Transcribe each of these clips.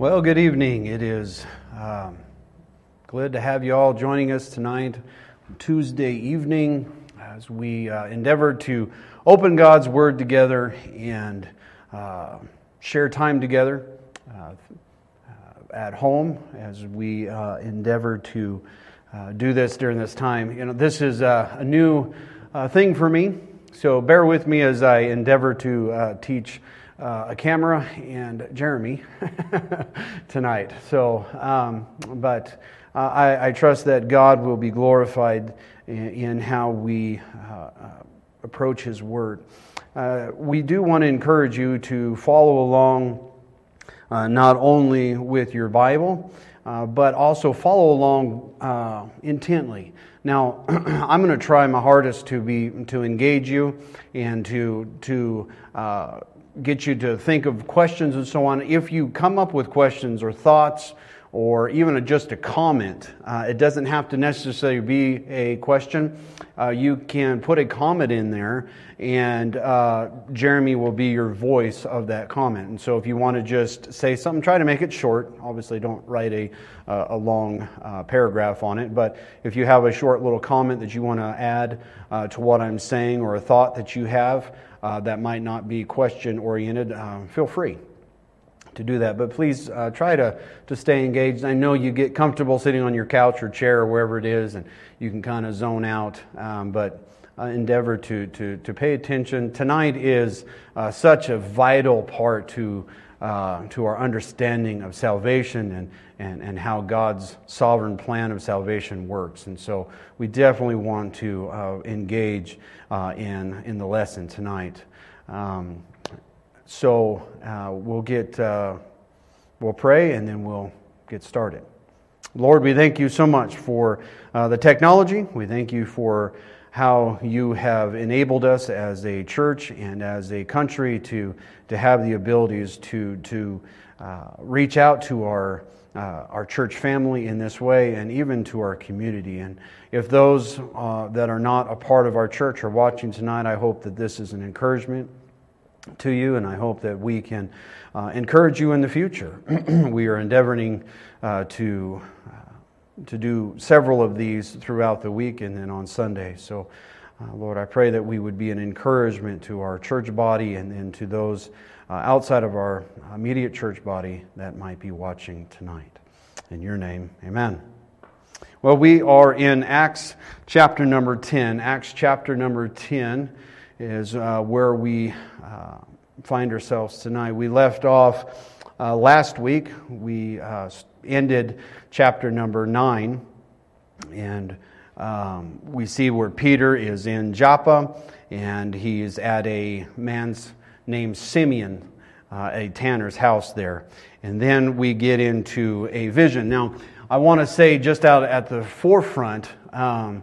Well, good evening. It is um, glad to have you all joining us tonight, Tuesday evening, as we uh, endeavor to open God's Word together and uh, share time together uh, at home as we uh, endeavor to uh, do this during this time. You know, this is uh, a new thing for me, so bear with me as I endeavor to teach uh, a camera and Jeremy tonight. So, um, but uh, I, I, trust that God will be glorified in, in how we uh, uh approach His Word. Uh, we do want to encourage you to follow along uh, not only with your Bible, but also follow along intently. Now, I'm going to try my hardest to be to engage you and to to get you to think of questions and so on. If you come up with questions or thoughts or even a, just a comment, uh, it doesn't have to necessarily be a question. Uh, you can put a comment in there, and uh, Jeremy will be your voice of that comment. And so, if you want to just say something, try to make it short. Obviously, don't write a, uh, a long uh, paragraph on it, but if you have a short little comment that you want to add uh, to what I'm saying or a thought that you have, uh, that might not be question oriented, uh, feel free to do that. But please uh, try to, to stay engaged. I know you get comfortable sitting on your couch or chair or wherever it is, and you can kind of zone out. Um, but uh, endeavor to, to, to pay attention. Tonight is uh, such a vital part to, uh, to our understanding of salvation and, and, and how God's sovereign plan of salvation works. And so we definitely want to uh, engage uh, in, in the lesson tonight. Um, so uh, we'll get, uh, we'll pray and then we'll get started. Lord, we thank you so much for uh, the technology. We thank you for how you have enabled us as a church and as a country to, to have the abilities to, to uh, reach out to our uh, our church family in this way and even to our community. And if those uh, that are not a part of our church are watching tonight, I hope that this is an encouragement to you, and I hope that we can uh, encourage you in the future. we are endeavoring uh, to, uh, to do several of these throughout the week and then on Sunday. So, uh, Lord, I pray that we would be an encouragement to our church body and, and to those uh, outside of our immediate church body that might be watching tonight. In your name, amen. Well, we are in Acts chapter number 10. Acts chapter number 10 is uh, where we uh, find ourselves tonight. We left off uh, last week. We uh, ended chapter number 9, and um, we see where Peter is in Joppa, and he's at a man's named Simeon, uh, a tanner's house there. And then we get into a vision. Now, I want to say just out at the forefront, um,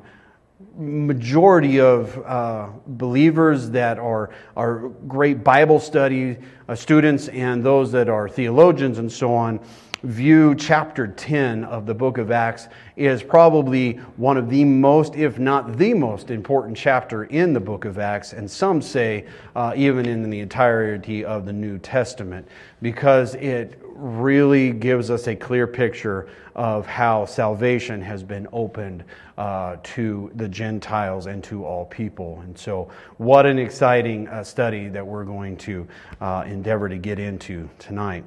majority of uh, believers that are, are great Bible study uh, students and those that are theologians and so on view chapter 10 of the book of Acts is probably one of the most, if not the most important chapter in the book of Acts, and some say uh, even in the entirety of the New Testament, because it really gives us a clear picture of how salvation has been opened uh, to the Gentiles and to all people. And so, what an exciting uh, study that we're going to uh, endeavor to get into tonight.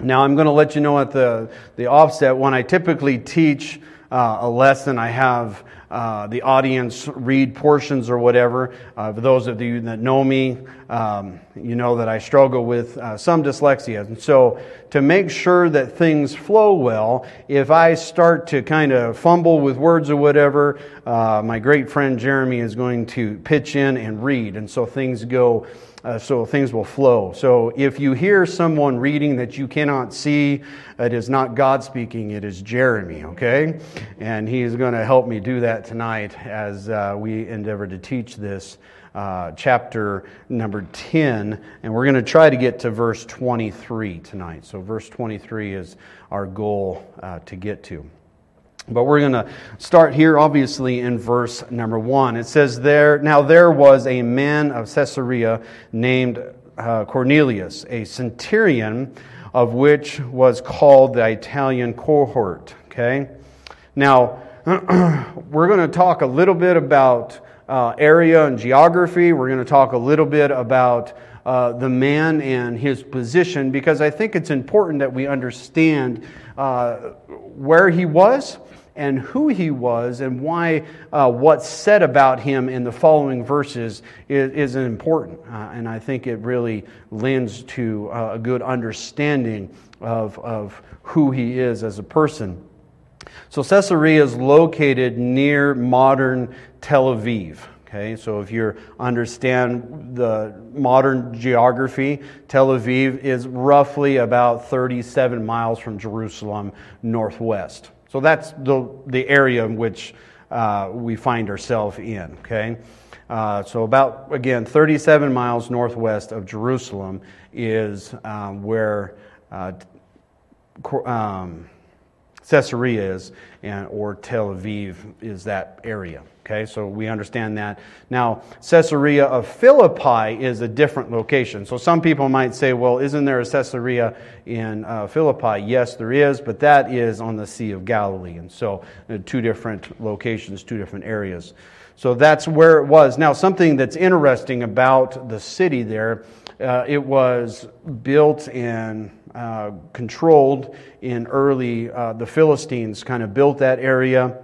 Now, I'm going to let you know at the, the offset when I typically teach uh, a lesson, I have uh, the audience read portions or whatever. Uh, for those of you that know me, um, you know that I struggle with uh, some dyslexia. And so, to make sure that things flow well, if I start to kind of fumble with words or whatever, uh, my great friend Jeremy is going to pitch in and read. And so things go uh, so things will flow. So if you hear someone reading that you cannot see, it is not God speaking, it is Jeremy, okay? And he's going to help me do that tonight as uh, we endeavor to teach this. Uh, chapter number 10, and we're going to try to get to verse 23 tonight. So, verse 23 is our goal uh, to get to. But we're going to start here, obviously, in verse number one. It says, There, now there was a man of Caesarea named uh, Cornelius, a centurion of which was called the Italian cohort. Okay? Now, we're going to talk a little bit about uh, area and geography. We're going to talk a little bit about uh, the man and his position because I think it's important that we understand uh, where he was and who he was and why uh, what's said about him in the following verses is, is important. Uh, and I think it really lends to uh, a good understanding of, of who he is as a person. So Caesarea is located near modern Tel Aviv. Okay, so if you understand the modern geography, Tel Aviv is roughly about 37 miles from Jerusalem northwest. So that's the, the area in which uh, we find ourselves in. Okay, uh, so about again 37 miles northwest of Jerusalem is um, where uh, um, Caesarea is, and, or Tel Aviv is that area. Okay, so we understand that. Now, Caesarea of Philippi is a different location. So some people might say, well, isn't there a Caesarea in uh, Philippi? Yes, there is, but that is on the Sea of Galilee. And so, uh, two different locations, two different areas. So that's where it was. Now, something that's interesting about the city there, uh, it was built and uh, controlled in early, uh, the Philistines kind of built that area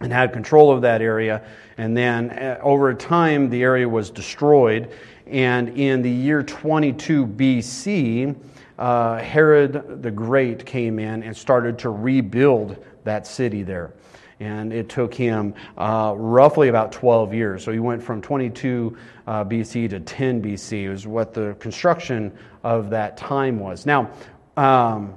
and had control of that area. And then uh, over time, the area was destroyed. And in the year 22 BC, uh, Herod the Great came in and started to rebuild that city there. And it took him uh, roughly about 12 years. So he went from 22 uh, BC to 10 BC, was what the construction of that time was. Now, um,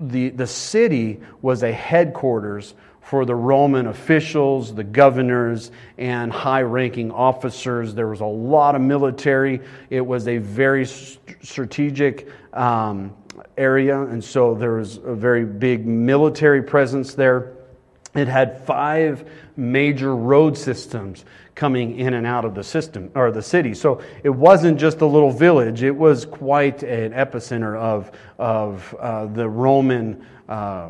the, the city was a headquarters for the Roman officials, the governors, and high ranking officers. There was a lot of military. It was a very strategic um, area, and so there was a very big military presence there. It had five major road systems coming in and out of the system or the city. So it wasn't just a little village, it was quite an epicenter of, of uh, the Roman uh,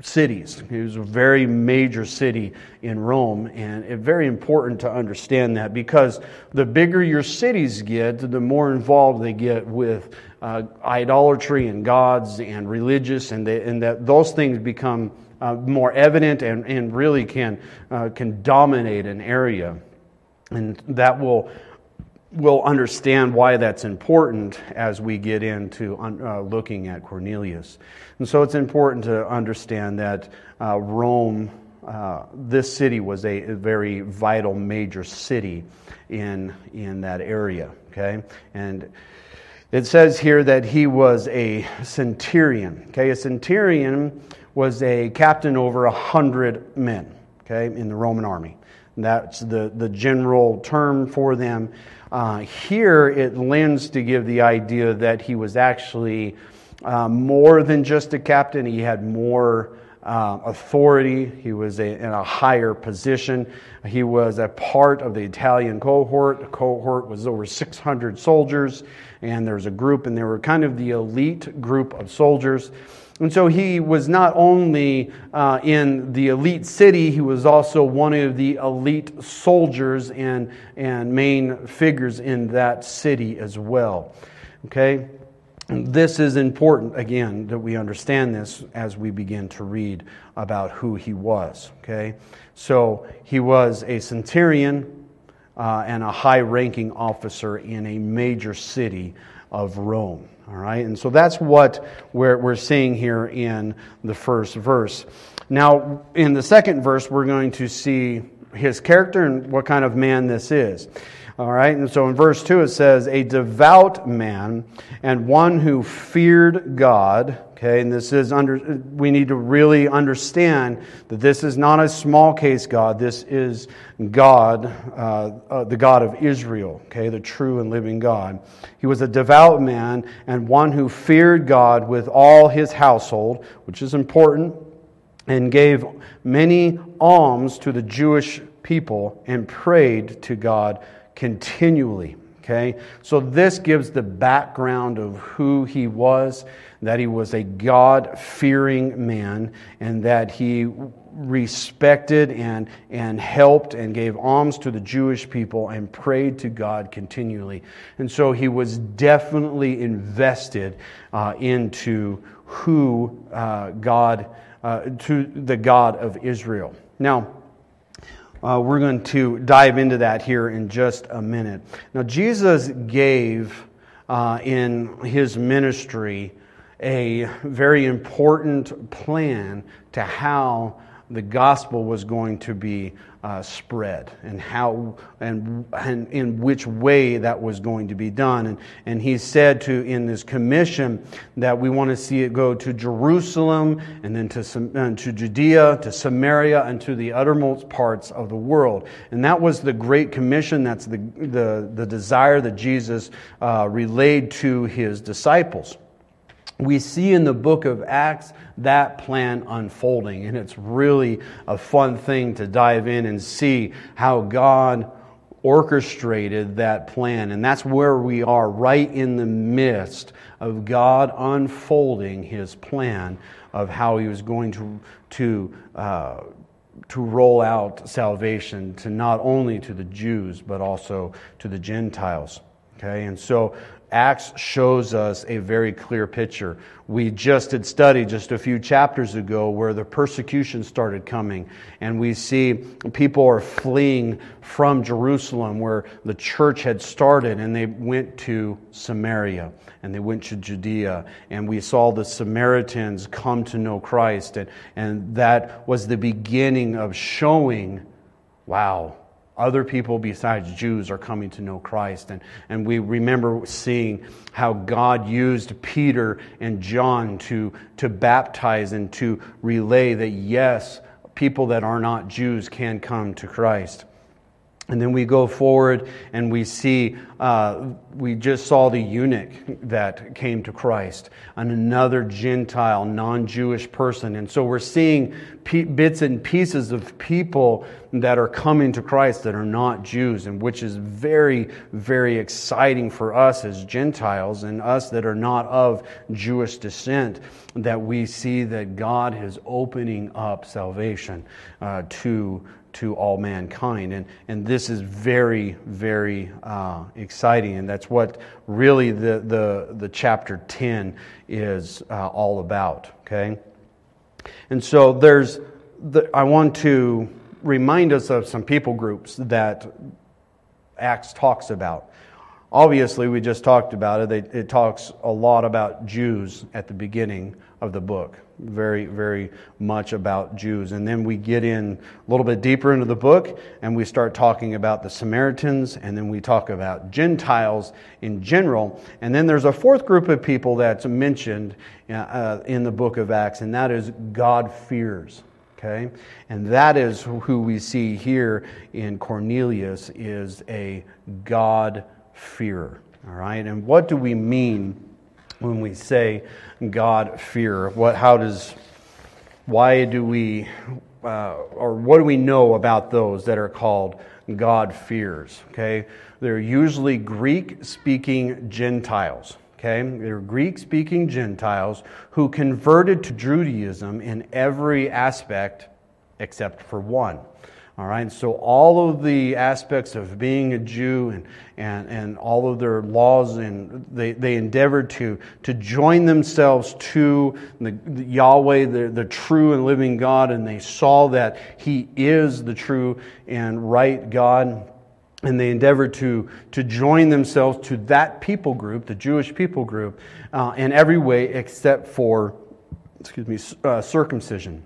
cities. It was a very major city in Rome, and it's very important to understand that because the bigger your cities get, the more involved they get with uh, idolatry and gods and religious, and, they, and that those things become uh, more evident and, and really can, uh, can dominate an area. And that will we'll understand why that's important as we get into uh, looking at Cornelius. And so it's important to understand that uh, Rome, uh, this city was a, a, very vital major city in, in that area. Okay? And it says here that he was a centurion. Okay? A centurion was a captain over a hundred men, okay, in the Roman army. That's the, the general term for them. Uh, here it lends to give the idea that he was actually uh, more than just a captain, he had more. Uh, authority. He was a, in a higher position. He was a part of the Italian cohort. The cohort was over 600 soldiers, and there was a group, and they were kind of the elite group of soldiers. And so he was not only uh, in the elite city, he was also one of the elite soldiers and, and main figures in that city as well. Okay? This is important, again, that we understand this as we begin to read about who he was. Okay? So he was a centurion uh, and a high ranking officer in a major city of Rome. All right, and so that's what we're, we're seeing here in the first verse. Now, in the second verse, we're going to see his character and what kind of man this is. All right, and so in verse 2 it says, A devout man and one who feared God. Okay, and this is under, we need to really understand that this is not a small case God. This is God, uh, uh, the God of Israel, okay, the true and living God. He was a devout man and one who feared God with all his household, which is important, and gave many alms to the Jewish people and prayed to God continually. Okay? So this gives the background of who he was, that he was a God fearing man, and that he respected and, and helped and gave alms to the Jewish people and prayed to God continually. And so he was definitely invested uh, into who uh, God, uh, to the God of Israel. Now, uh, we're going to dive into that here in just a minute. Now, Jesus gave uh, in his ministry a very important plan to how the gospel was going to be uh, spread and how and, and in which way that was going to be done. And, and he said to in this commission that we want to see it go to Jerusalem and then to, uh, to Judea, to Samaria, and to the uttermost parts of the world. And that was the Great Commission. That's the, the, the desire that Jesus uh, relayed to his disciples we see in the book of Acts that plan unfolding. And it's really a fun thing to dive in and see how God orchestrated that plan. And that's where we are, right in the midst of God unfolding his plan of how he was going to, to, uh, to roll out salvation to not only to the Jews, but also to the Gentiles. Okay, and so Acts shows us a very clear picture. We just had studied just a few chapters ago where the persecution started coming, and we see people are fleeing from Jerusalem where the church had started, and they went to Samaria and they went to Judea, and we saw the Samaritans come to know Christ, and, and that was the beginning of showing wow, other people besides Jews are coming to know Christ. And, and we remember seeing how God used Peter and John to, to baptize and to relay that, yes, people that are not Jews can come to Christ. And then we go forward and we see, uh, we just saw the eunuch that came to Christ, and another Gentile, non Jewish person. And so we're seeing bits and pieces of people that are coming to Christ that are not Jews, and which is very, very exciting for us as Gentiles and us that are not of Jewish descent, that we see that God is opening up salvation uh, to to all mankind. And, and this is very, very uh, exciting. And that's what really the, the, the chapter 10 is uh, all about. Okay? And so there's, the, I want to remind us of some people groups that Acts talks about. Obviously, we just talked about it. It talks a lot about Jews at the beginning of the book very, very much about Jews. And then we get in a little bit deeper into the book and we start talking about the Samaritans and then we talk about Gentiles in general. And then there's a fourth group of people that's mentioned uh, in the book of Acts, and that is God fears. Okay? And that is who we see here in Cornelius is a God fearer. All right? And what do we mean when we say God fear? What, how does, why do we, uh, or what do we know about those that are called God fears? Okay, they're usually Greek speaking Gentiles. Okay, they're Greek speaking Gentiles who converted to Judaism in every aspect except for one. All right, so all of the aspects of being a Jew and, and, and all of their laws, and they, they endeavored to, to join themselves to the, the Yahweh, the, the true and living God, and they saw that He is the true and right God. And they endeavored to, to join themselves to that people group, the Jewish people group, uh, in every way except for, excuse me, uh, circumcision.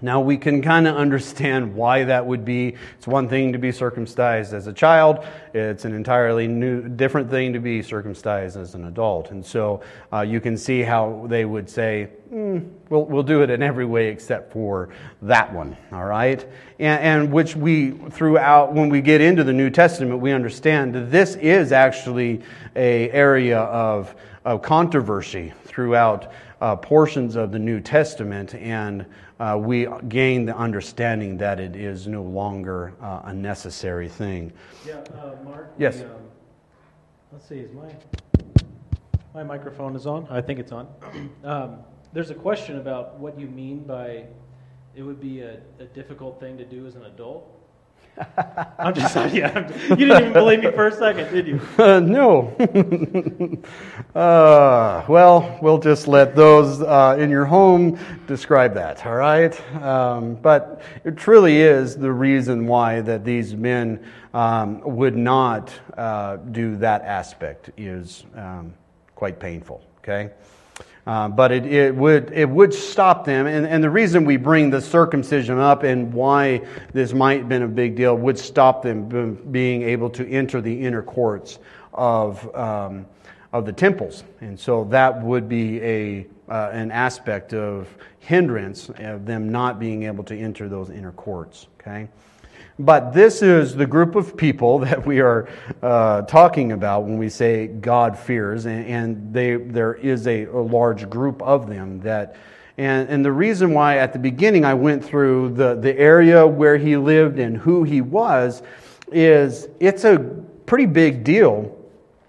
Now, we can kind of understand why that would be. It's one thing to be circumcised as a child, it's an entirely new, different thing to be circumcised as an adult. And so uh, you can see how they would say, mm, we'll, we'll do it in every way except for that one, all right? And, and which we, throughout, when we get into the New Testament, we understand that this is actually a area of, of controversy throughout uh, portions of the New Testament, and uh, we gain the understanding that it is no longer uh, a necessary thing. Yeah, uh, Mark. Yes. The, um, Let's see, is my my microphone is on? I think it's on. Um, there's a question about what you mean by it would be a, a difficult thing to do as an adult. I'm just, yeah. You didn't even believe me for a second, did you? Uh, no. uh, well, we'll just let those uh, in your home describe that, all right? Um, but it truly is the reason why that these men um, would not uh, do that aspect is um, quite painful, okay? Uh, but it, it, would, it would stop them. And, and the reason we bring the circumcision up and why this might have been a big deal would stop them being able to enter the inner courts of, um, of the temples. And so that would be a, uh, an aspect of hindrance of them not being able to enter those inner courts. Okay? But this is the group of people that we are uh, talking about when we say God fears, and, and they, there is a, a, large group of them that. And, and the reason why at the beginning I went through the, the area where he lived and who he was is it's a pretty big deal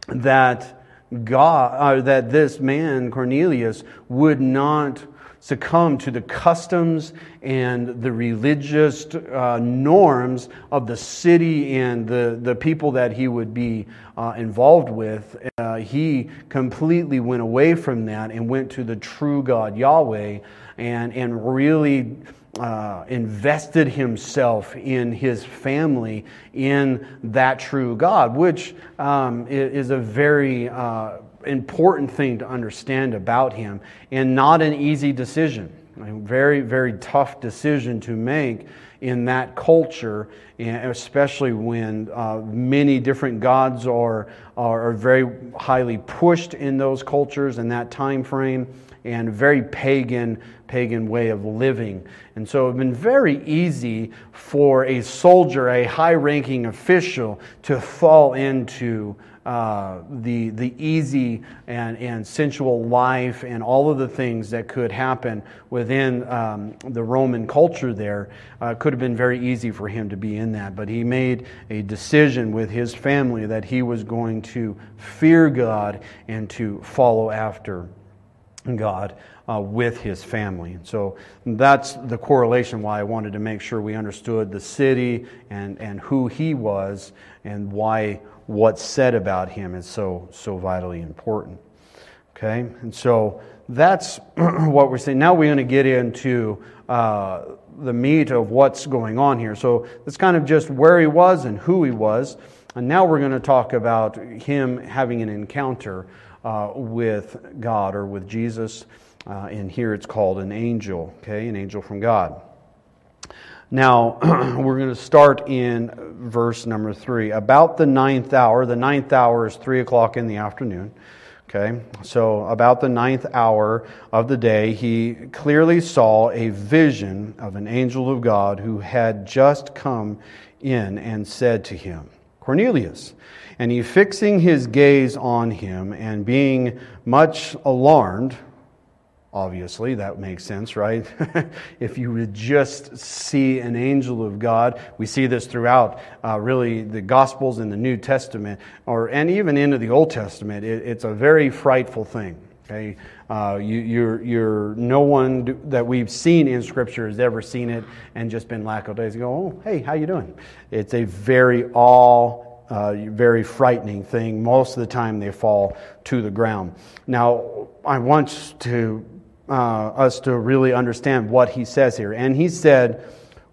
that God, uh, that this man, Cornelius, would not succumb to the customs and the religious uh, norms of the city and the, the people that he would be uh, involved with. Uh, he completely went away from that and went to the true God, Yahweh, and, and really. Uh, invested himself in his family in that true God, which um, is a very uh, important thing to understand about him and not an easy decision. A very, very tough decision to make in that culture, especially when uh, many different gods are, are very highly pushed in those cultures in that time frame and very pagan pagan way of living and so it's been very easy for a soldier a high ranking official to fall into uh, the, the easy and, and sensual life and all of the things that could happen within um, the Roman culture there uh, could have been very easy for him to be in that. But he made a decision with his family that he was going to fear God and to follow after God uh, with his family. And So that's the correlation why I wanted to make sure we understood the city and, and who he was and why what's said about him is so, so vitally important. Okay? And so that's what we're saying. Now we're going to get into uh, the meat of what's going on here. So that's kind of just where he was and who he was. And now we're going to talk about him having an encounter uh, with God or with Jesus. Uh, and here it's called an angel, okay? An angel from God. Now, we're going to start in verse number three. About the ninth hour, the ninth hour is three o'clock in the afternoon. Okay, so about the ninth hour of the day, he clearly saw a vision of an angel of God who had just come in and said to him, Cornelius. And he, fixing his gaze on him and being much alarmed, Obviously, that makes sense, right? if you would just see an angel of God, we see this throughout uh, really the Gospels in the New Testament, or and even into the Old Testament. It, it's a very frightful thing. Okay, uh, you, you're, you're no one that we've seen in Scripture has ever seen it and just been lackadaisical. Oh, hey, how you doing? It's a very awe uh, very frightening thing. Most of the time, they fall to the ground. Now, I want to uh, us to really understand what he says here. And he said,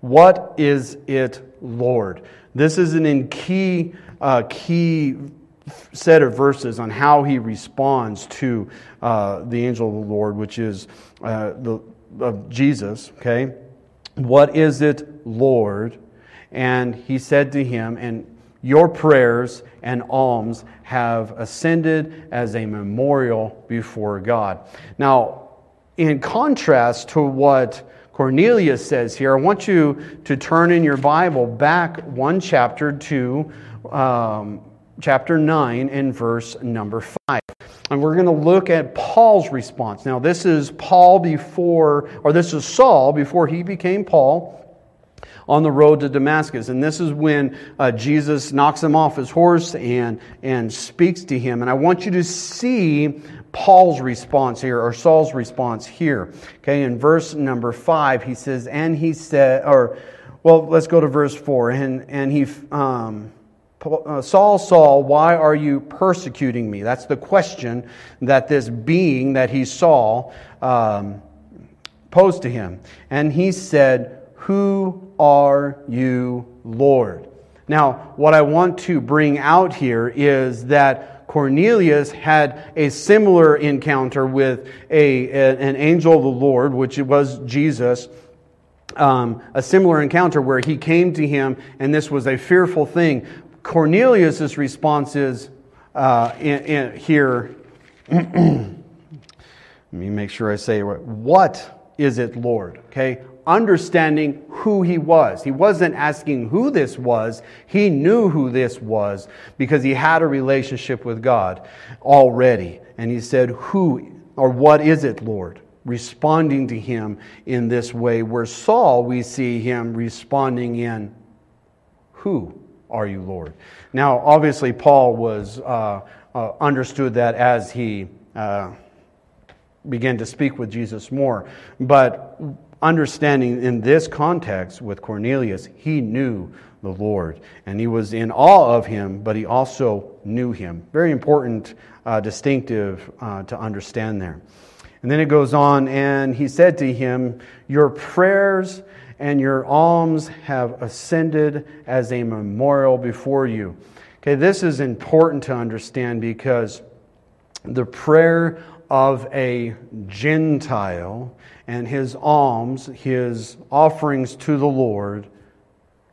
What is it, Lord? This is an in key, uh, key set of verses on how he responds to uh, the angel of the Lord, which is uh, the, of Jesus. Okay? What is it, Lord? And he said to him, and your prayers and alms have ascended as a memorial before God. Now, in contrast to what Cornelius says here, I want you to turn in your Bible back one chapter to um, chapter 9 and verse number 5. And we're going to look at Paul's response. Now, this is Paul before, or this is Saul before he became Paul. on the road to Damascus. And this is when uh, Jesus knocks him off his horse and, and speaks to him. And I want you to see Paul's response here, or Saul's response here. Okay, in verse number five, he says, And he said, or, well, let's go to verse four. And, and he, um, Saul, Saul, why are you persecuting me? That's the question that this being that he saw um, posed to him. And he said, Who are you, Lord? Now, what I want to bring out here is that Cornelius had a similar encounter with a, an angel of the Lord, which was Jesus. Um, a similar encounter where he came to him and this was a fearful thing. Cornelius' response is uh, in, in here. Let me make sure I say it right. What is it, Lord? Okay, understanding who he was. He wasn't asking who this was. He knew who this was because he had a relationship with God already. And he said, Who or what is it, Lord? Responding to him in this way. Where Saul, we see him responding in who? Are you Lord? Now, obviously, Paul was uh, uh, understood that as he uh, began to speak with Jesus more. But understanding in this context with Cornelius, he knew the Lord and he was in awe of him, but he also knew him. Very important, uh, distinctive uh, to understand there. And then it goes on, and he said to him, Your prayers and your alms have ascended as a memorial before you. Okay, this is important to understand because the prayer of a Gentile and his alms, his offerings to the Lord,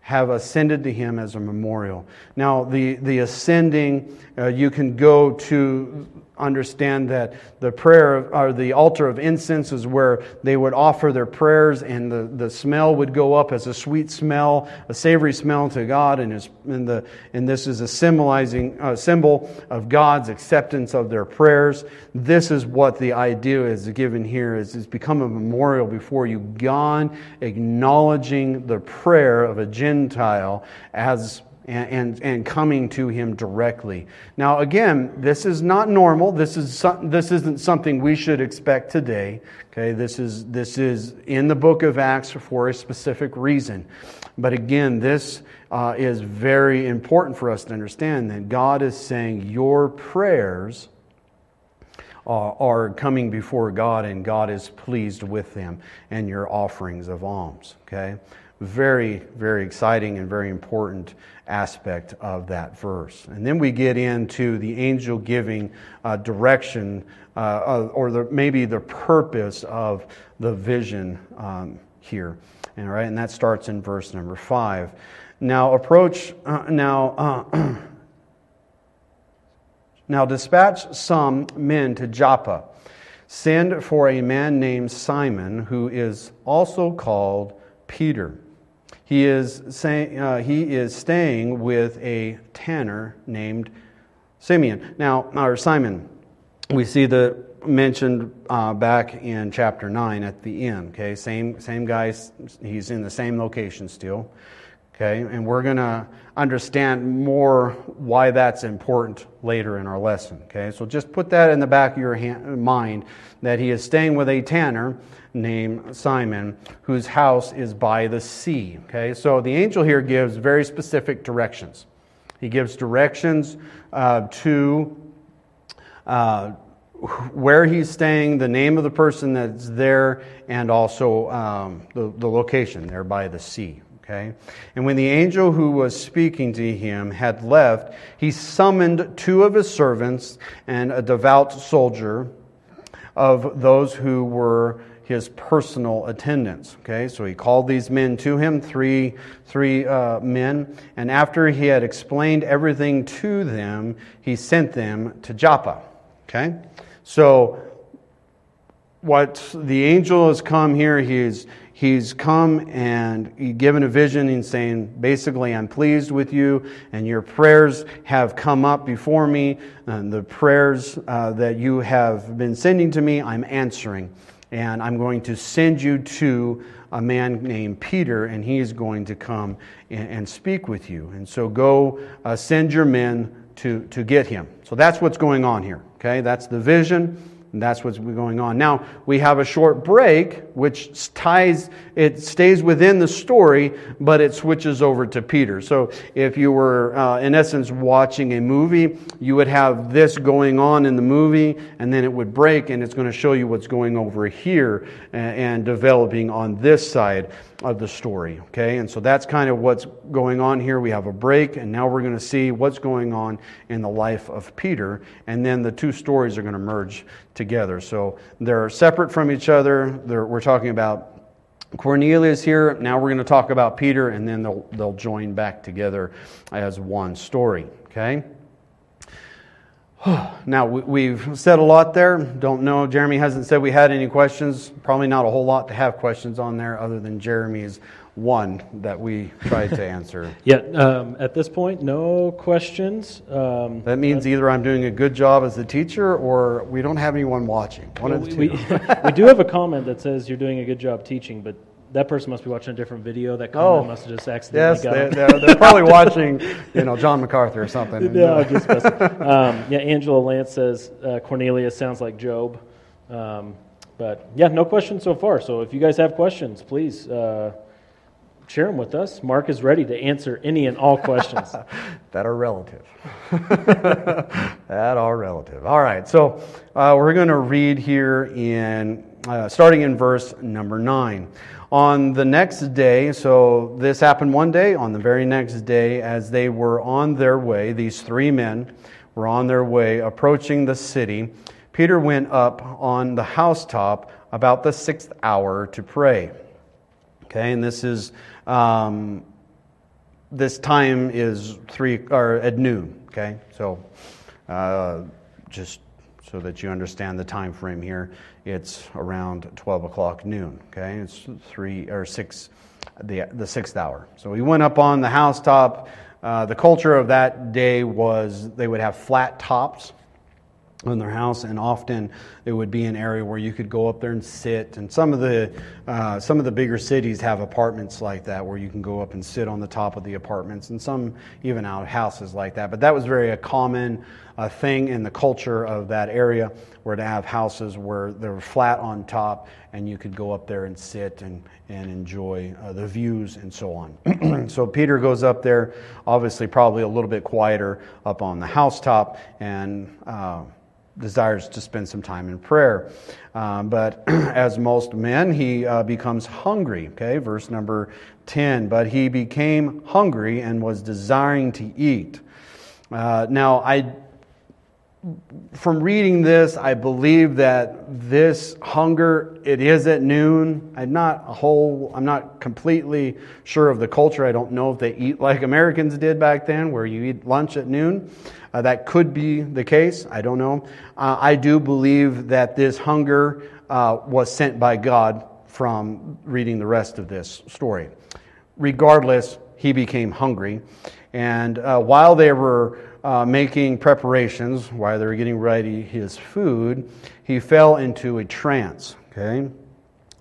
have ascended to him as a memorial. Now, the, the ascending, uh, you can go to understand that the prayer or the altar of incense is where they would offer their prayers and the, the smell would go up as a sweet smell a savory smell to god. And, his, and, the, and this is a symbolizing symbol of god's acceptance of their prayers. This is what the idea is given here is it's become a memorial before you. God acknowledging the prayer of a gentile as and, and, and, coming to him directly. Now, again, this is not normal. This, is this isn't something we should expect today. Okay, this is, this is in the book of Acts for a specific reason. But again, this uh, is very important for us to understand that God is saying your prayers uh, are coming before God and God is pleased with them and your offerings of alms. Okay? Very, very exciting and very important aspect of that verse. And then we get into the angel giving uh, direction uh, or the, maybe the purpose of the vision um, here. And, right, and that starts in verse number five. Now, approach, uh, now, uh, now dispatch some men to Joppa. Send for a man named Simon, who is also called Peter. He is, say, uh, he is staying with a tanner named Simeon. Now, or Simon, we see the mentioned uh, back in chapter 9 at the end. Okay, same, same guy, he's in the same location still. Okay, and we're going to understand more why that's important later in our lesson. Okay, so just put that in the back of your hand, mind that he is staying with a tanner named Simon, whose house is by the sea. Okay, so the angel here gives very specific directions. He gives directions uh, to uh, where he's staying, the name of the person that's there, and also um, the, the location there by the sea. Okay? And when the angel who was speaking to him had left, he summoned two of his servants and a devout soldier of those who were his personal attendants. Okay, so he called these men to him, three, three uh, men, and after he had explained everything to them, he sent them to Joppa. Okay, so what the angel has come here, he's he's come and given a vision and saying, basically, I'm pleased with you, and your prayers have come up before me, and the prayers uh, that you have been sending to me, I'm answering. and I'm going to send you to a man named Peter, and he is going to come and, and speak with you. And so go uh, send your men to, to get him. So that's what's going on here. Okay, that's the vision. And that's what's going on. Now, we have a short break, which ties, it stays within the story, but it switches over to Peter. So, if you were, uh, in essence, watching a movie, you would have this going on in the movie, and then it would break, and it's going to show you what's going over here and, and developing on this side of the story. Okay, and so that's kind of what's going on here. We have a break, and now we're going to see what's going on in the life of Peter, and then the two stories are going to merge together. So they're separate from each other. They're, we're talking about Cornelius here. Now we're going to talk about Peter, and then they'll, they'll join back together as one story. Okay? Now, we've said a lot there. Don't know. Jeremy hasn't said we had any questions. Probably not a whole lot to have questions on there other than Jeremy's one that we tried to answer. yeah, um, at this point, no questions. Um, that means either I'm doing a good job as a teacher or we don't have anyone watching. One well, of the we, two. We, we do have a comment that says you're doing a good job teaching, but that person must be watching a different video. That comment oh, must have just accidentally yes, they, they're, they're, probably watching, you know, John MacArthur or something. no, just um, yeah. Angela Lance says uh, Cornelius sounds like Job, um, but yeah, no questions so far. So if you guys have questions, please uh, share them with us. Mark is ready to answer any and all questions that are relative. that are relative. All right, so uh, we're going to read here in uh, starting in verse number nine. On the next day, so this happened one day, on the very next day, as they were on their way, these three men were on their way approaching the city, Peter went up on the housetop about the sixth hour to pray. Okay, and this is um, this time is three or at noon. Okay, so uh, just so that you understand the time frame here it's around 12 o'clock noon. Okay, it's three or six, the, the sixth hour. So we went up on the housetop. Uh, the culture of that day was they would have flat tops on their house, and often it would be an area where you could go up there and sit. And some of the uh, some of the bigger cities have apartments like that where you can go up and sit on the top of the apartments, and some even out houses like that. But that was very a common uh, thing in the culture of that area, where to have houses where they were flat on top, and you could go up there and sit and and enjoy uh, the views and so on. so Peter goes up there, obviously probably a little bit quieter up on the housetop, and uh, desires to spend some time in prayer. Um, but as most men, he uh, becomes hungry. Okay, verse number 10. But he became hungry and was desiring to eat. Uh, now, I from reading this, I believe that this hunger, it is at noon. I'm not a whole, I'm not completely sure of the culture. I don't know if they eat like Americans did back then, where you eat lunch at noon. Uh, that could be the case. I don't know. Uh, I do believe that this hunger uh, was sent by God from reading the rest of this story. Regardless, he became hungry. And uh, while they were uh, making preparations while they were getting ready his food, he fell into a trance. Okay?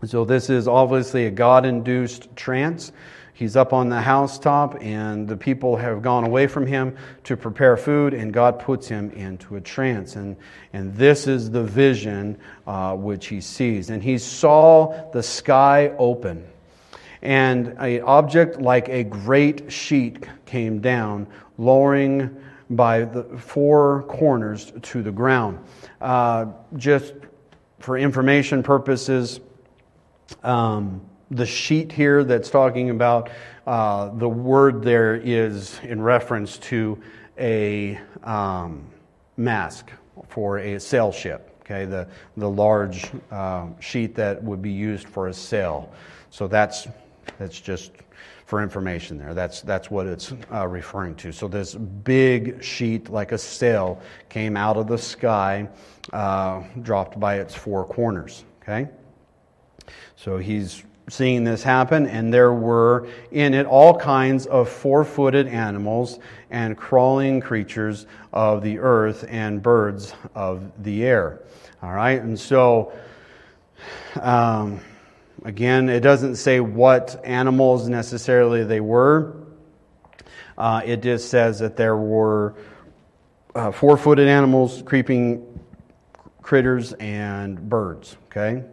So, this is obviously a God induced trance. He's up on the housetop, and the people have gone away from him to prepare food, and God puts him into a trance. And, and this is the vision uh, which he sees. And he saw the sky open, and an object like a great sheet came down, lowering by the four corners to the ground. Uh, just for information purposes, um, the sheet here that's talking about, uh, the word there is in reference to a um, mast for a sail ship. Okay, the the large uh, sheet that would be used for a sail. So that's that's just for information there. That's, that's what it's uh, referring to. So, this big sheet, like a sail, came out of the sky, uh, dropped by its four corners. Okay? So, he's seeing this happen, and there were in it all kinds of four footed animals and crawling creatures of the earth and birds of the air. All right? And so, Um, again, it doesn't say what animals necessarily they were. Uh, it just says that there were uh, four footed animals, creeping critters, and birds. Okay?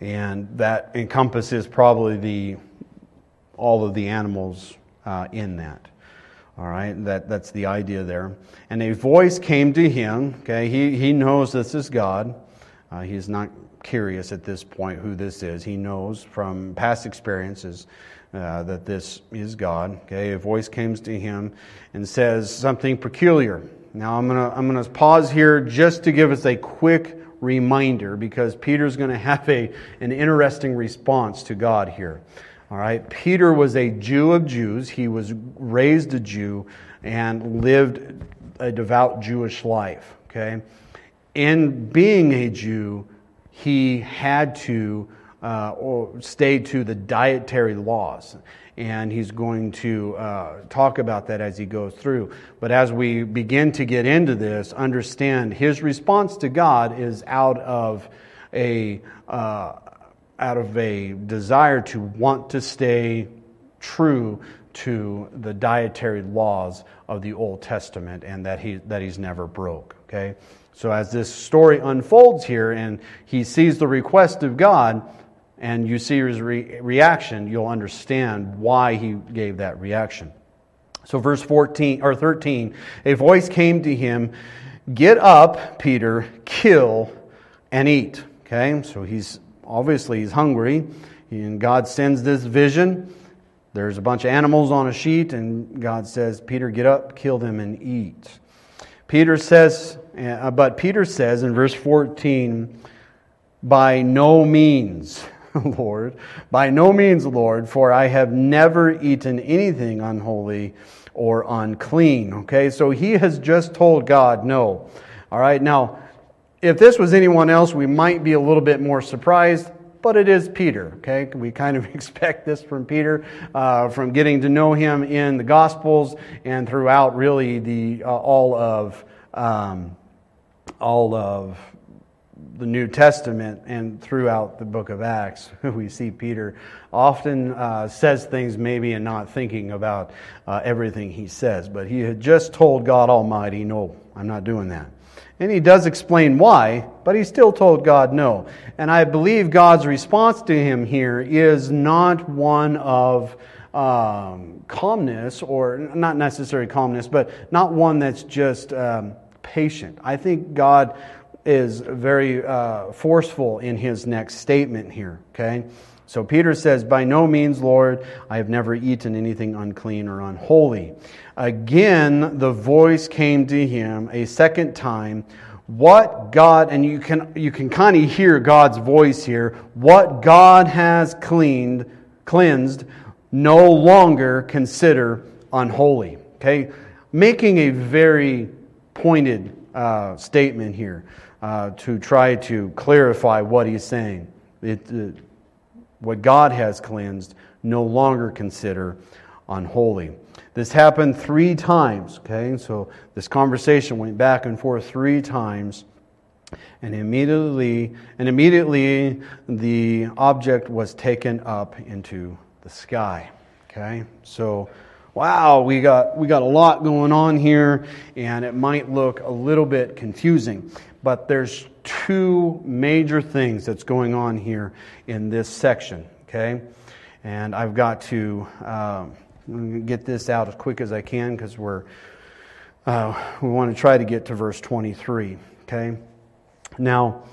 And that encompasses probably the, all of the animals uh, in that. All right, that, that's the idea there. And a voice came to him. Okay, he, he knows this is God. Uh, he's not curious at this point who this is. He knows from past experiences uh, that this is God. Okay, a voice comes to him and says something peculiar. Now I'm gonna I'm gonna pause here just to give us a quick reminder because Peter's going to have a an interesting response to God here. All right, Peter was a Jew of Jews. He was raised a Jew and lived a devout Jewish life. Okay, in being a Jew, he had to uh, stay to the dietary laws. And he's going to uh, talk about that as he goes through. But as we begin to get into this, understand his response to God is out of a uh, out of a desire to want to stay true to the dietary laws of the Old Testament and that, he, that he's never broke. Okay? So as this story unfolds here and he sees the request of God and you see his re- reaction, you'll understand why he gave that reaction. So verse 14 or 13, a voice came to him, "Get up, Peter, kill and eat." Okay? So he's obviously he's hungry, and God sends this vision. There's a bunch of animals on a sheet, and God says, Peter, get up, kill them, and eat. Peter says, but Peter says in verse 14, by no means, Lord, by no means, Lord, for I have never eaten anything unholy or unclean. Okay, so he has just told God no. All right, now, if this was anyone else, we might be a little bit more surprised, but it is Peter. Okay, we kind of expect this from Peter, uh, from getting to know him in the Gospels and throughout really the uh, all of um, all of the New Testament and throughout the book of Acts, we see Peter often uh, says things maybe and not thinking about uh, everything he says. But he had just told God Almighty, No, I'm not doing that. And he does explain why, but he still told God no. And I believe God's response to him here is not one of um, calmness, or not necessarily calmness, but not one that's just um, patient. I think God is very uh, forceful in his next statement here, okay? So Peter says, By no means, Lord, I have never eaten anything unclean or unholy. Again, the voice came to him a second time. What God, and you can, you can kind of hear God's voice here, what God has cleaned, cleansed, no longer consider unholy. Okay? Making a very pointed uh, statement here uh, to try to clarify what he's saying. It, uh, what God has cleansed, no longer consider unholy. This happened three times, okay? So this conversation went back and forth three times. And immediately, and immediately the object was taken up into the sky. Okay? So wow, we got we got a lot going on here, and it might look a little bit confusing. But there's two major things that's going on here in this section. Okay? And I've got to. Um, get this out as quick as I can because we're uh, we want to try to get to verse 23. Okay, now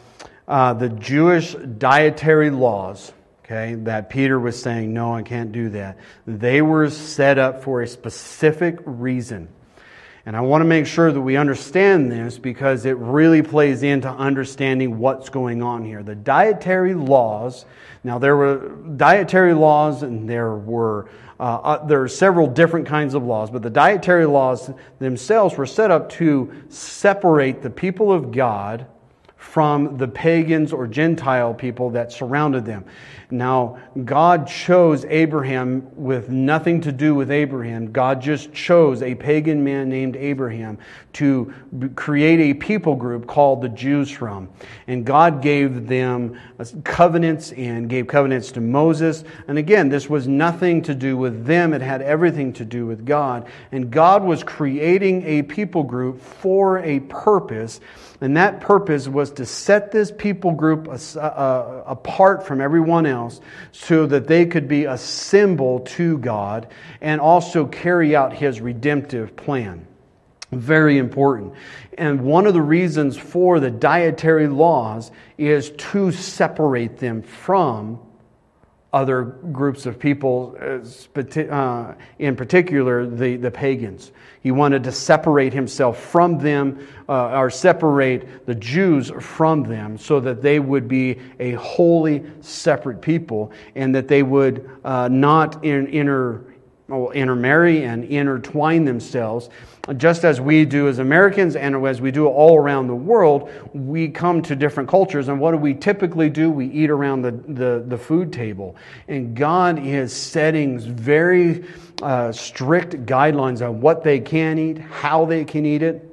uh, the Jewish dietary laws. Okay, that Peter was saying, no, I can't do that. They were set up for a specific reason. And I want to make sure that we understand this because it really plays into understanding what's going on here. The dietary laws, now there were dietary laws and there were uh, uh, there are several different kinds of laws, but the dietary laws themselves were set up to separate the people of God from the pagans or Gentile people that surrounded them. Now, God chose Abraham with nothing to do with Abraham. God just chose a pagan man named Abraham to create a people group called the Jews from. And God gave them covenants and gave covenants to Moses. And again, this was nothing to do with them, it had everything to do with God. And God was creating a people group for a purpose. And that purpose was to set this people group uh, uh, apart from everyone else so that they could be a symbol to God and also carry out his redemptive plan. Very important. And one of the reasons for the dietary laws is to separate them from other groups of people, uh, in particular the, the pagans. He wanted to separate himself from them, uh, or separate the Jews from them, so that they would be a wholly separate people and that they would uh, not in, inter, intermarry and intertwine themselves just as we do as Americans and as we do all around the world, we come to different cultures. And what do we typically do? We eat around the, the, the food table. And God is setting very uh, strict guidelines on what they can eat, how they can eat it,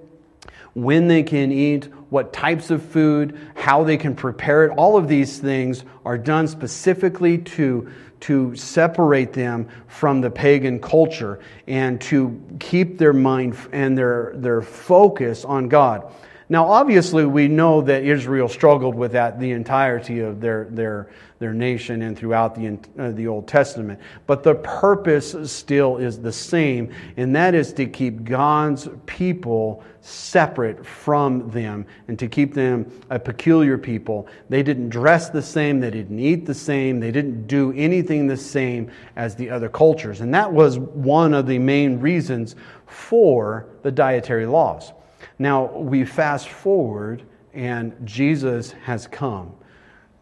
when they can eat, what types of food, how they can prepare it. All of these things are done specifically to to separate them from the pagan culture and to keep their mind and their, their focus on God. Now, obviously, we know that Israel struggled with that the entirety of their, their, their nation and throughout the, uh, the Old Testament. But the purpose still is the same, and that is to keep God's people separate from them and to keep them a peculiar people. They didn't dress the same, they didn't eat the same, they didn't do anything the same as the other cultures. And that was one of the main reasons for the dietary laws. Now, we fast forward, and Jesus has come.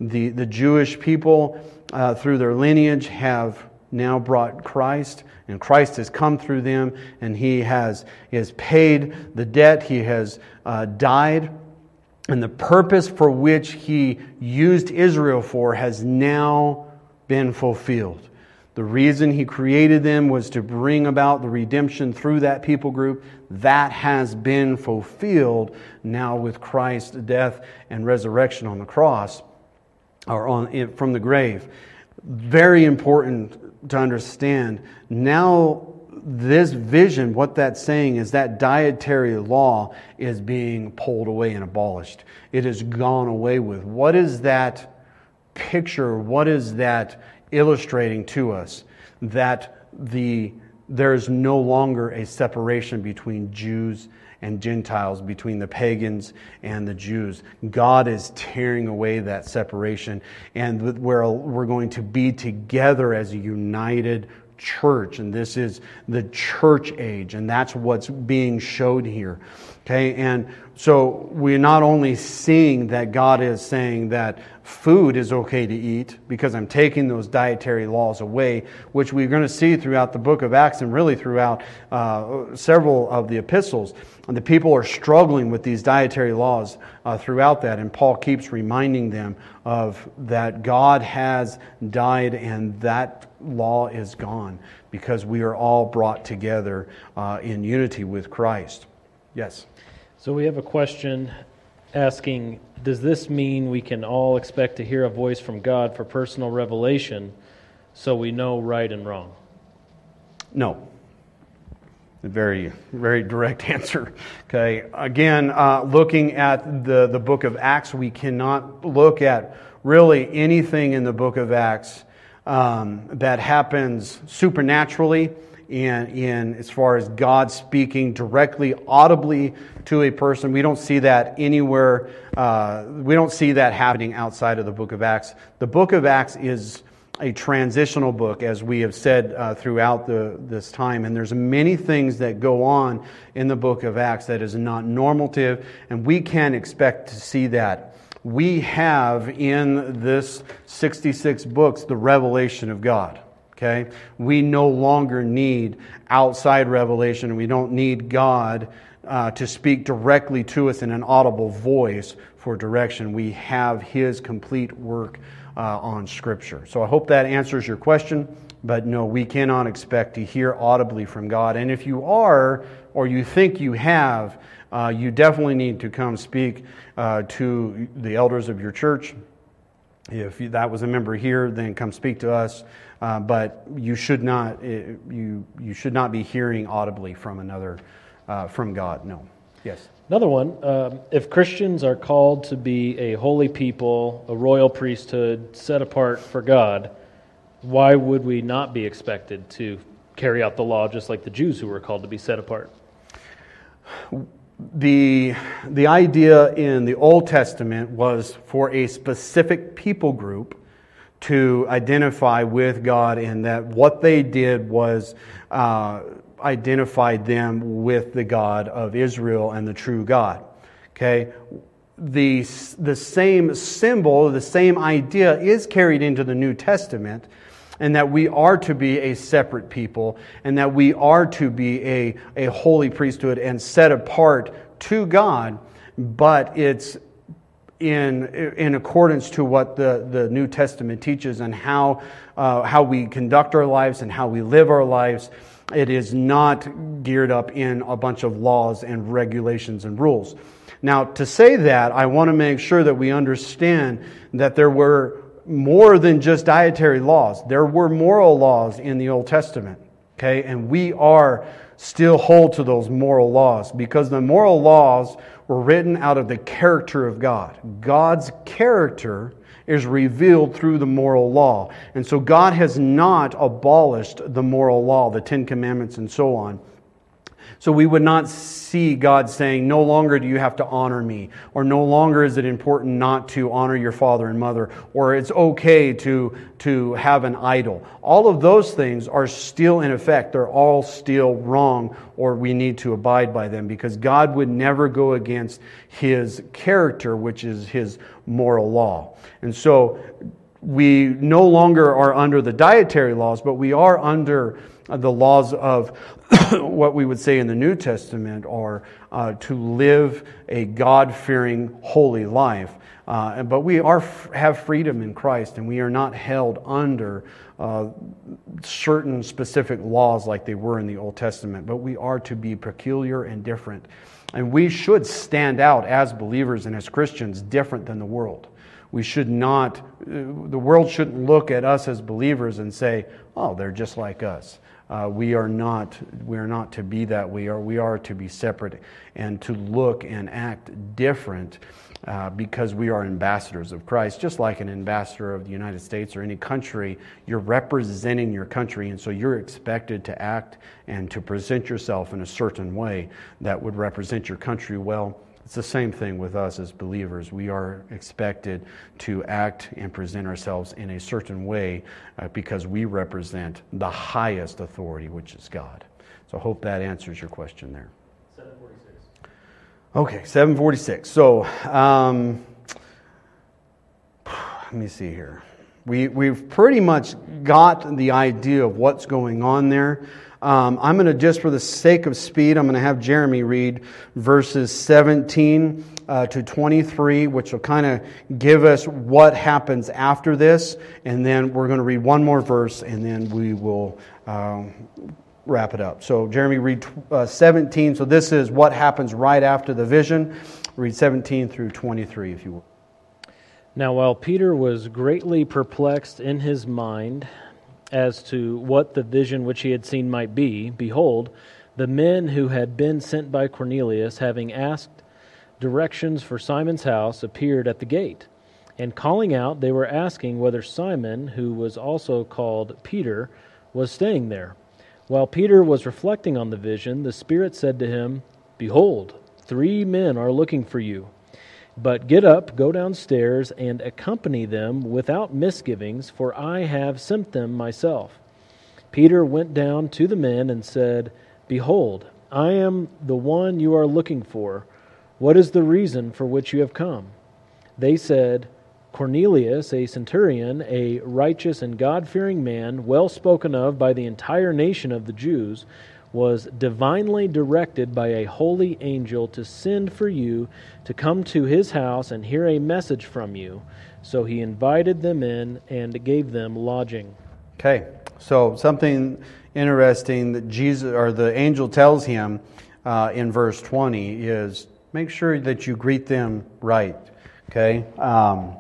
The, the Jewish people, uh, through their lineage, have now brought Christ, and Christ has come through them, and he has, he has paid the debt, he has uh, died, and the purpose for which he used Israel for has now been fulfilled. The reason he created them was to bring about the redemption through that people group. That has been fulfilled now with Christ's death and resurrection on the cross or on, from the grave. Very important to understand. Now, this vision, what that's saying is that dietary law is being pulled away and abolished. It has gone away with. What is that picture? What is that illustrating to us that the, there is no longer a separation between Jews and Gentiles, between the pagans and the Jews. God is tearing away that separation, and we're, we're going to be together as a united church. And this is the church age, and that's what's being showed here. Okay, and so we're not only seeing that God is saying that food is okay to eat because I'm taking those dietary laws away, which we're going to see throughout the book of Acts and really throughout uh, several of the epistles. And the people are struggling with these dietary laws uh, throughout that, and Paul keeps reminding them of that God has died and that law is gone because we are all brought together uh, in unity with Christ. Yes. So we have a question asking Does this mean we can all expect to hear a voice from God for personal revelation so we know right and wrong? No. A very, very direct answer. Okay. Again, uh, looking at the, the book of Acts, we cannot look at really anything in the book of Acts um, that happens supernaturally in, in as far as God speaking directly, audibly to a person. We don't see that anywhere. Uh, we don't see that happening outside of the book of Acts. The book of Acts is a transitional book, as we have said uh, throughout the, this time. And there's many things that go on in the book of Acts that is not normative, and we can expect to see that. We have in this 66 books the revelation of God. Okay? We no longer need outside revelation. We don't need God uh, to speak directly to us in an audible voice for direction. We have His complete work uh, on Scripture. So I hope that answers your question. But no, we cannot expect to hear audibly from God. And if you are, or you think you have, uh, you definitely need to come speak uh, to the elders of your church. If that was a member here, then come speak to us. Uh, but you should not eh, you you should not be hearing audibly from another uh, from God. No. Yes. Another one. Um, if Christians are called to be a holy people, a royal priesthood, set apart for God, why would we not be expected to carry out the law just like the Jews who were called to be set apart? The, the idea in the Old Testament was for a specific people group to identify with God, and that what they did was uh, identified them with the God of Israel and the true God. Okay? The, the same symbol, the same idea is carried into the New Testament and that we are to be a separate people, and that we are to be a, a holy priesthood and set apart to God, but it's in, in accordance to what the, the New Testament teaches and how, uh, how we conduct our lives and how we live our lives. It is not geared up in a bunch of laws and regulations and rules. Now, to say that, I want to make sure that we understand that there were more than just dietary laws. There were moral laws in the Old Testament, okay? And we are still hold to those moral laws because the moral laws were written out of the character of God. God's character is revealed through the moral law. And so God has not abolished the moral law, the Ten Commandments, and so on. So we would not see God saying, No longer do you have to honor me, or no longer is it important not to honor your father and mother, or it's okay to, to have an idol. All of those things are still in effect. They're all still wrong, or we need to abide by them because God would never go against his character, which is his moral law. And so we no longer are under the dietary laws, but we are under the laws of what we would say in the New Testament are uh, to live a God fearing, holy life. Uh, but we are, have freedom in Christ, and we are not held under uh, certain specific laws like they were in the Old Testament. But we are to be peculiar and different. And we should stand out as believers and as Christians different than the world. We should not, uh, the world shouldn't look at us as believers and say, oh, they're just like us. Uh, we are not we are not to be that we are. We are to be separate and to look and act different uh, because we are ambassadors of Christ. Just like an ambassador of the United States or any country you're representing your country and so you're expected to act and to present yourself in a certain way that would represent your country well it's the same thing with us as believers. We are expected to act and present ourselves in a certain way uh, because we represent the highest authority, which is God. So I hope that answers your question there. 746. Okay, 746. So, um, let me see here. We, we've pretty much got the idea of what's going on there. Um, I'm going to, just for the sake of speed, I'm going to have Jeremy read verses 17 uh, to 23, which will kind of give us what happens after this. And then we're going to read one more verse, and then we will um, wrap it up. So, Jeremy, read uh, 17. So, this is what happens right after the vision. Read 17 through 23, if you will. Now, while Peter was greatly perplexed in his mind, as to what the vision which he had seen might be, behold, the men who had been sent by Cornelius, having asked directions for Simon's house, appeared at the gate. And calling out, they were asking whether Simon, who was also called Peter, was staying there. While Peter was reflecting on the vision, the Spirit said to him, Behold, three men are looking for you. But get up, go downstairs, and accompany them without misgivings, for I have sent them myself. Peter went down to the men and said, Behold, I am the one you are looking for. What is the reason for which you have come? They said, Cornelius, a centurion, a righteous and God fearing man, well spoken of by the entire nation of the Jews, was divinely directed by a holy angel to send for you to come to his house and hear a message from you. So he invited them in and gave them lodging. Okay, so something interesting that Jesus or the angel tells him uh, in verse 20 is make sure that you greet them right. Okay, um,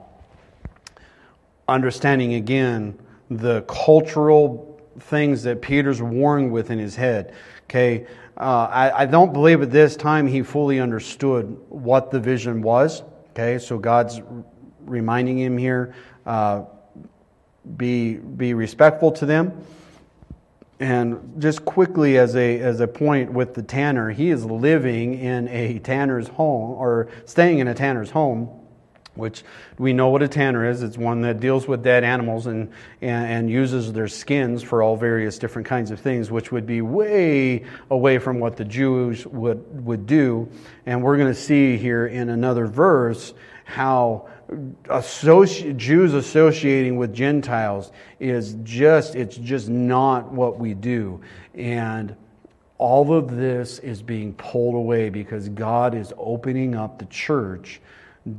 understanding again the cultural things that Peter's warring with in his head. Okay, uh, I, I don't believe at this time he fully understood what the vision was. Okay, so God's reminding him here uh, be, be respectful to them. And just quickly, as a, as a point with the tanner, he is living in a tanner's home or staying in a tanner's home which we know what a tanner is. It's one that deals with dead animals and, and, and, uses their skins for all various different kinds of things, which would be way away from what the Jews would, would do. And we're going to see here in another verse how associ- Jews associating with Gentiles is just, it's just not what we do. And all of this is being pulled away because God is opening up the church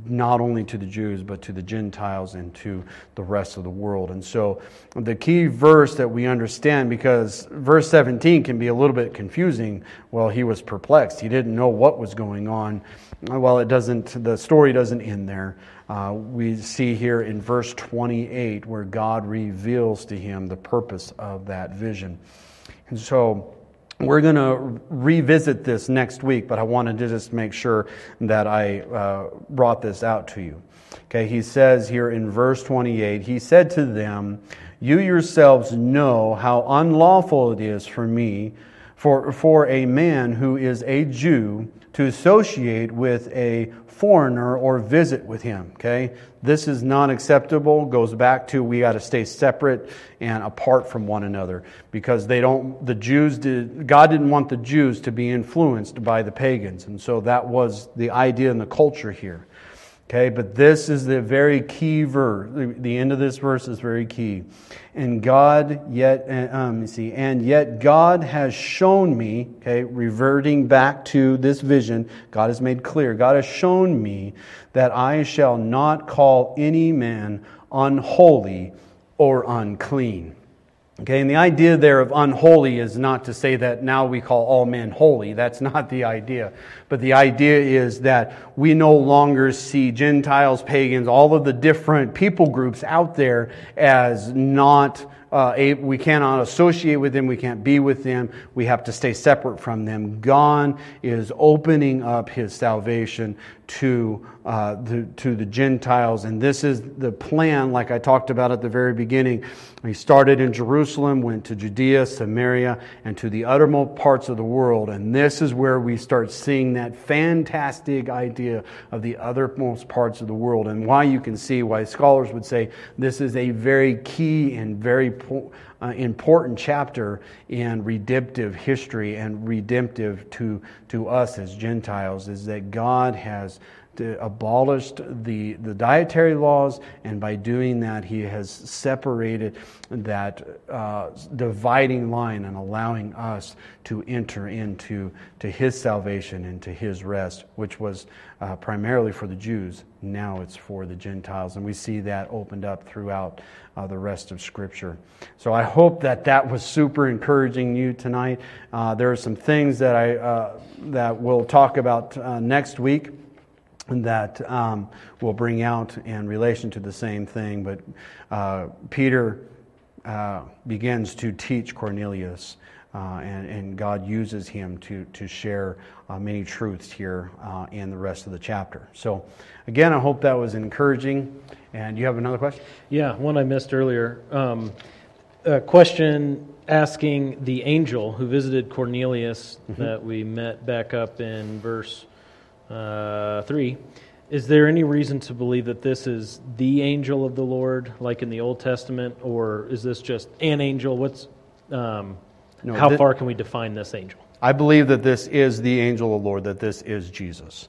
not only to the Jews, but to the Gentiles and to the rest of the world. And so, the key verse that we understand, because verse 17 can be a little bit confusing. Well, he was perplexed. He didn't know what was going on. Well, it doesn't, the story doesn't end there. Uh, we see here in verse 28 where God reveals to him the purpose of that vision. And so, we're going to revisit this next week, but I wanted to just make sure that I uh, brought this out to you. Okay, he says here in verse 28 He said to them, You yourselves know how unlawful it is for me, for, for a man who is a Jew, to associate with a foreigner or visit with him. Okay? This is not acceptable. Goes back to we got to stay separate and apart from one another because they don't, the Jews did, God didn't want the Jews to be influenced by the pagans. And so that was the idea and the culture here. Okay, but this is the very key verse. The end of this verse is very key. And God yet, uh, um, see, and yet God has shown me, okay, reverting back to this vision, God has made clear, God has shown me that I shall not call any man unholy or unclean. Okay, and the idea there of unholy is not to say that now we call all men holy. That's not the idea. But the idea is that we no longer see Gentiles, pagans, all of the different people groups out there as not uh, a, we cannot associate with them. We can't be with them. We have to stay separate from them. God is opening up his salvation to, uh, the, to the Gentiles. And this is the plan, like I talked about at the very beginning. He started in Jerusalem, went to Judea, Samaria, and to the uttermost parts of the world. And this is where we start seeing that fantastic idea of the othermost parts of the world, and why you can see why scholars would say this is a very key and very uh, important chapter in redemptive history and redemptive to, to us as Gentiles is that God has abolished the, the dietary laws, and by doing that, he has separated that uh, dividing line and allowing us to enter into to his salvation and to his rest, which was uh, primarily for the Jews. Now it's for the Gentiles, and we see that opened up throughout uh, the rest of Scripture. So I hope that that was super encouraging you tonight. Uh, there are some things that I uh, that we'll talk about uh, next week that um, will bring out in relation to the same thing. But uh, Peter uh, begins to teach Cornelius, uh, and, and, God uses him to, to share uh, many truths here uh, in the rest of the chapter. So, again, I hope that was encouraging. And you have another question? Yeah, one I missed earlier. Um, a question asking the angel who visited Cornelius mm-hmm. that we met back up in verse uh, 3. Is there any reason to believe that this is the angel of the Lord, like in the Old Testament, or is this just an angel? What's um, no, how far can we define this angel? I believe that this is the angel of the Lord, that this is Jesus.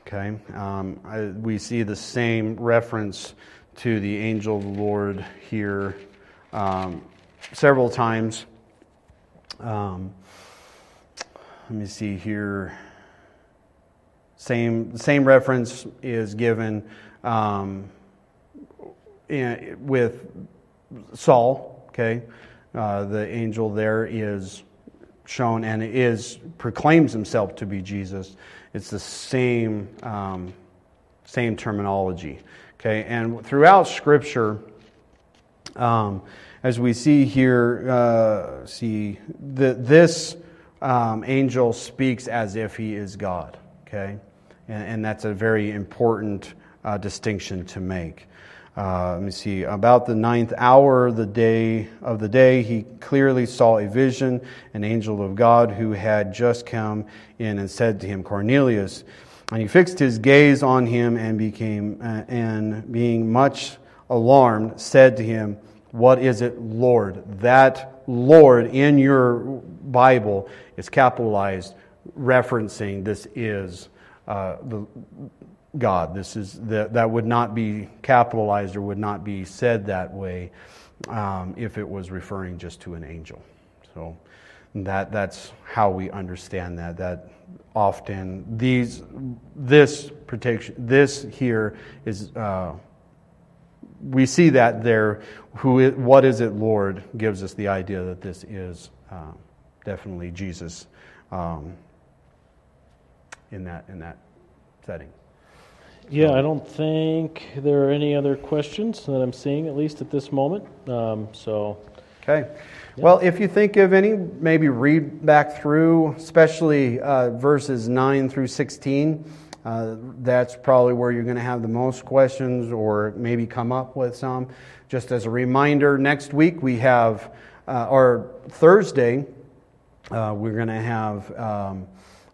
Okay, um, I, we see the same reference to the angel of the Lord here um, several times Um, let me see here. Same, same reference is given um, in, with Saul, okay? Uh, the angel there is shown and is proclaims himself to be Jesus. It's the same um, same terminology, okay? And throughout Scripture, um, as we see here, uh, see the, this um, angel speaks as if he is God, okay? And, and that's a very important uh, distinction to make. Uh, let me see. About the ninth hour of the day of the day, he clearly saw a vision, an angel of God who had just come in and said to him, Cornelius. And he fixed his gaze on him and became, uh, and being much alarmed, said to him, What is it, Lord? That Lord in your Bible is capitalized, referencing this is uh, the God. This is the, that would not be capitalized or would not be said that way um, if it was referring just to an angel. So that that's how we understand that. That often these this protection this here is. Uh, we see that there. Who? What is it, Lord? Gives us the idea that this is uh, definitely Jesus um, in that in that setting. Yeah, I don't think there are any other questions that I'm seeing, at least at this moment. Um, so, okay. Well, if you think of any, maybe read back through, especially uh, verses 9 through 16. Uh, that's probably where you're going to have the most questions or maybe come up with some. Just as a reminder, next week we have, uh, or Thursday, uh, we're going to have. Um,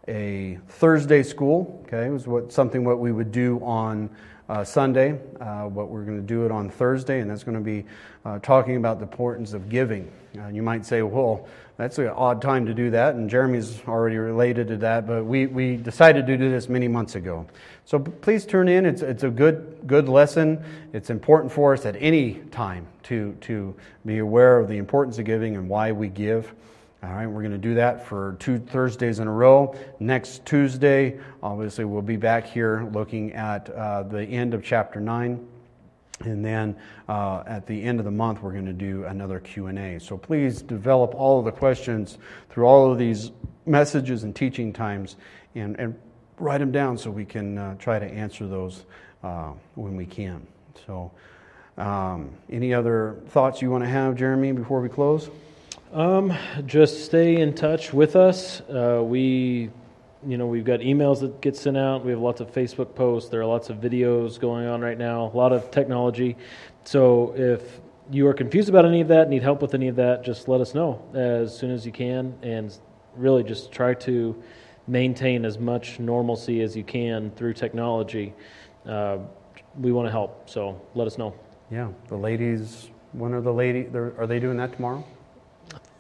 a Thursday school. Okay, it was what something what we would do on uh, Sunday, uh, but we're going to do it on Thursday, and that's going to be uh, talking about the importance of giving. Uh, you might say, well, that's an odd time to do that, and Jeremy's already related to that, but we, we decided to do this many months ago. So please turn in. It's, it's a good, good lesson. It's important for us at any time to, to be aware of the importance of giving and why we give. All right, we're going to do that for two Thursdays in a row. Next Tuesday, obviously, we'll be back here looking at uh, the end of chapter 9. And then uh, at the end of the month, we're going to do another Q&A. So please develop all of the questions through all of these messages and teaching times and, and write them down so we can uh, try to answer those uh, when we can. So um, any other thoughts you want to have, Jeremy, before we close? Um, just stay in touch with us. Uh, we, you know, we've got emails that get sent out. We have lots of Facebook posts. There are lots of videos going on right now. A lot of technology. So if you are confused about any of that, need help with any of that, just let us know as soon as you can, and really just try to maintain as much normalcy as you can through technology. Uh, we want to help, so let us know. Yeah, the ladies. When are the ladies? Are they doing that tomorrow?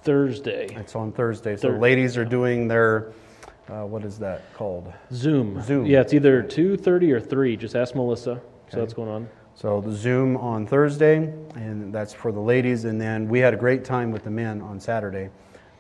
Thursday. It's on Thursday. So ladies are doing their, uh, what is that called? Zoom. Zoom. Yeah, it's either 2.30 or 3. Just ask Melissa. Okay. So that's going on. So the Zoom on Thursday, and that's for the ladies. And then we had a great time with the men on Saturday.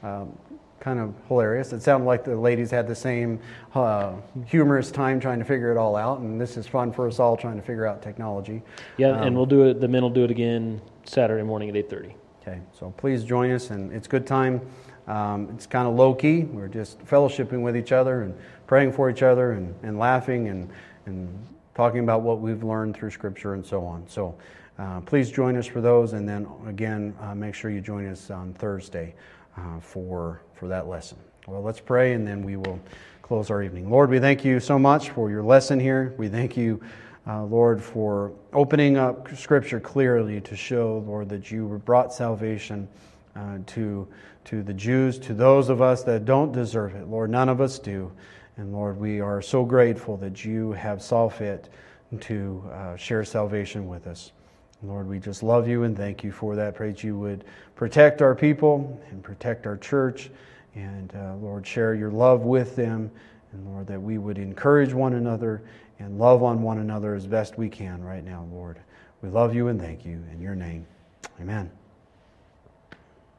Um, kind of hilarious. It sounded like the ladies had the same uh, humorous time trying to figure it all out, and this is fun for us all trying to figure out technology. Yeah, um, and we'll do it. The men will do it again Saturday morning at eight thirty. Okay, so please join us, and it's good time. Um, it's kind of low key. We're just fellowshipping with each other and praying for each other and, and laughing and, and talking about what we've learned through Scripture and so on. So uh, please join us for those, and then again, uh, make sure you join us on Thursday uh, for, for that lesson. Well, let's pray, and then we will close our evening. Lord, we thank you so much for your lesson here. We thank you uh, Lord, for opening up Scripture clearly to show, Lord, that you brought salvation uh, to, to the Jews, to those of us that don't deserve it. Lord, none of us do. And Lord, we are so grateful that you have saw fit to uh, share salvation with us. Lord, we just love you and thank you for that. Pray that you would protect our people and protect our church. And uh, Lord, share your love with them. And Lord, that we would encourage one another and love on one another as best we can right now, Lord. We love you and thank you. In your name, amen.